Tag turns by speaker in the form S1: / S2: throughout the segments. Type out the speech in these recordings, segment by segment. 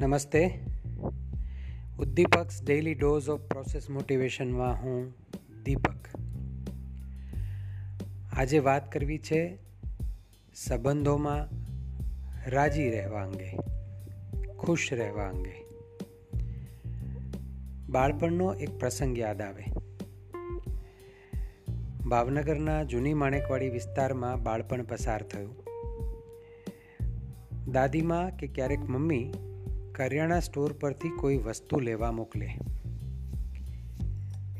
S1: નમસ્તે. ઉદ્દીપક્સ daily dose of process મોટિવેશનમાં હું દીપક. આજે વાત કરવી છે સંબંધોમાં રાજી રહેવા અંગે, ખુશ રહેવા અંગે. બાળપણનો એક પ્રસંગ યાદ આવે. ભાવનગરના જૂની માણેકવાડી વિસ્તારમાં બાળપણ પસાર થયું. દાદીમાં કે ક્યારેક મમ્મી કરિયાણા સ્ટોર પરથી કોઈ વસ્તુ લેવા મોકલે.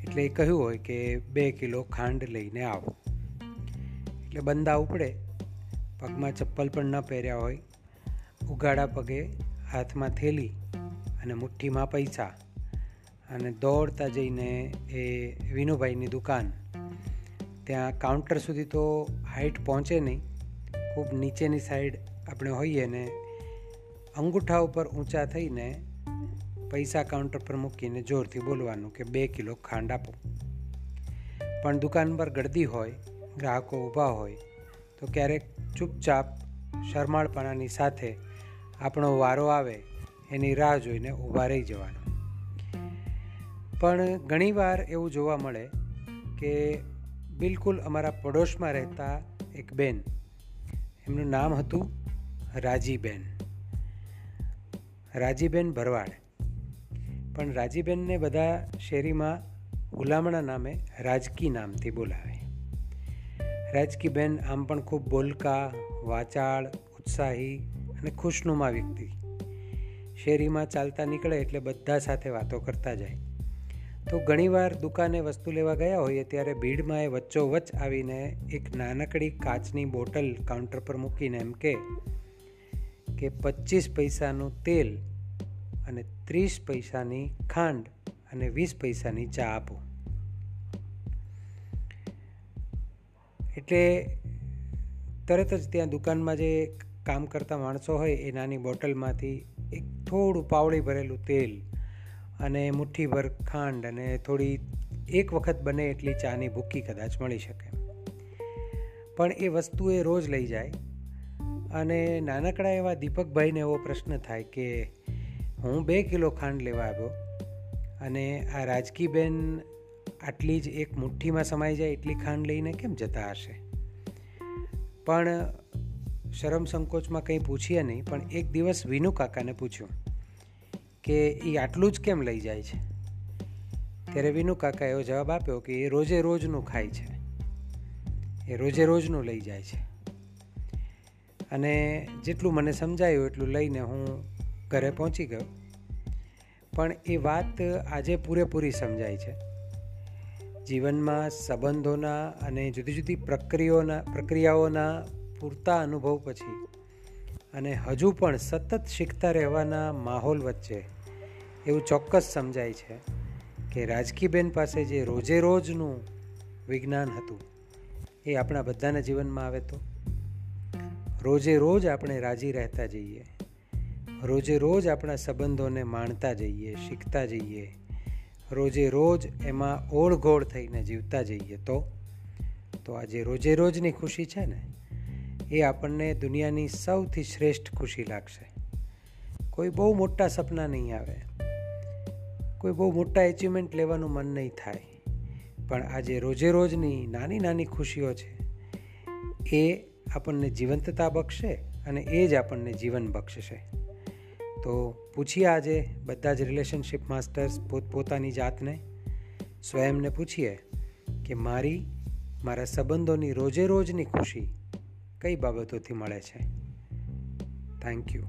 S1: એટલે એ કહ્યું હોય કે બે કિલો ખાંડ લઈને આવો. એટલે બંદા ઉપડે, પગમાં ચપ્પલ પણ ન પહેર્યા હોય. ઉગાડા પગે હાથમાં થેલી અને મુઠ્ઠીમાં પૈસા અને દોડતા જઈને એ વિનુભાઈની દુકાન. ત્યાં કાઉન્ટર સુધી તો હાઈટ પહોંચે નહીં. ખૂબ નીચેની સાઈડ આપણે હોઈએ ને અંગૂઠા ઉપર ઊંચા થઈને પૈસા કાઉન્ટર પર મૂકીને જોરથી બોલવાનું કે બે કિલો ખાંડ આપો. પણ દુકાન પર ગળદી હોય, ગ્રાહકો ઊભા હોય, તો ક્યારેક ચૂપચાપ શરમાળપણાની સાથે આપણો વારો આવે, એની રાહ જોઈને ઊભા રહી જવાનું. પણ ઘણીવાર એવું જોવા મળે કે બિલકુલ અમારા પડોશમાં રહેતા એક બેન, એમનું નામ હતું રાજીબેન. રાજીબેન ભરવાડ. પણ રાજીબેનને બધા શેરીમાં હુલામણા નામે રાજકી નામથી બોલાવે. રાજકીબેન આમ પણ ખૂબ બોલકા, વાચાળ, ઉત્સાહી અને ખુશનુમા વ્યક્તિ. શેરીમાં ચાલતા નીકળે એટલે બધા સાથે વાતો કરતા જાય. તો ઘણીવાર દુકાને વસ્તુ લેવા ગયા હોઈએ ત્યારે ભીડમાં એ વચ્ચોવચ્ચ આવીને એક નાનકડી કાચની બોટલ કાઉન્ટર પર મૂકીને એમ કે કે પચીસ પૈસાનું તેલ અને ત્રીસ પૈસાની ખાંડ અને વીસ પૈસાની ચા આપો. એટલે તરત જ ત્યાં દુકાનમાં જે કામ કરતા માણસો હોય એ નાની બોટલમાંથી એક થોડું પાવડી ભરેલું તેલ અને મુઠ્ઠીભર ખાંડ અને થોડી એક વખત બને એટલી ચાની ભૂકી કદાચ મળી શકે. પણ એ વસ્તુ એ રોજ લઈ જાય અને નાનકડા એવા દીપકભાઈને એવો પ્રશ્ન થાય કે હું બે કિલો ખાંડ લેવા આવ્યો અને આ રાજકીબેન આટલી જ એક મુઠ્ઠીમાં સમાઈ જાય એટલી ખાંડ લઈને કેમ જતા હશે? પણ શરમ સંકોચમાં કંઈ પૂછીએ નહીં, પણ એક દિવસ વિનુ કાકાને પૂછ્યું કે એ આટલું જ કેમ લઈ જાય છે? ત્યારે વિનુ કાકા એવો જવાબ આપ્યો કે એ રોજે રોજનું ખાય છે. એ રોજે રોજનું લઈ જાય છે. અને જેટલું મને સમજાયું એટલું લઈને હું ઘરે પહોંચી ગયો. પણ એ વાત આજે પૂરેપૂરી સમજાય છે. જીવનમાં સંબંધોના અને જુદી જુદી પ્રક્રિયાઓના પ્રક્રિયાઓના પૂરતા અનુભવ પછી અને હજુ પણ સતત શીખતા રહેવાના માહોલ વચ્ચે એવું ચોક્કસ સમજાય છે કે રાજકીબેન પાસે જે રોજે રોજનું વિજ્ઞાન હતું એ આપણા બધાના જીવનમાં આવે તો? રોજે રોજ આપણે રાજી રહેતા જઈએ. રોજે રોજ આપણા સંબંધોને માણતા જઈએ, શીખતા જઈએ. રોજે રોજ એમાં ઓળઘોળ થઈને જીવતા જઈએ તો? તો આજે રોજે રોજની ખુશી છે ને? એ આપણને દુનિયાની સૌથી શ્રેષ્ઠ ખુશી લાગશે. કોઈ બહુ મોટા સપના નહીં આવે. કોઈ બહુ મોટા એચિવમેન્ટ લેવાનું મન નહીં થાય. પણ આજે રોજે રોજની નાની નાની ખુશીઓ છે. એ આપણને જીવંતતા બક્ષશે અને એ જ આપણને જીવન બક્ષશે. તો પૂછીએ આજે બધા જ રિલેશનશિપ માસ્ટર્સ પોતપોતાની જાતને. સ્વયંને પૂછીએ કે મારી, મારા સંબંધોની રોજે રોજની ખુશી કઈ બાબતોથી મળે છે? Thank you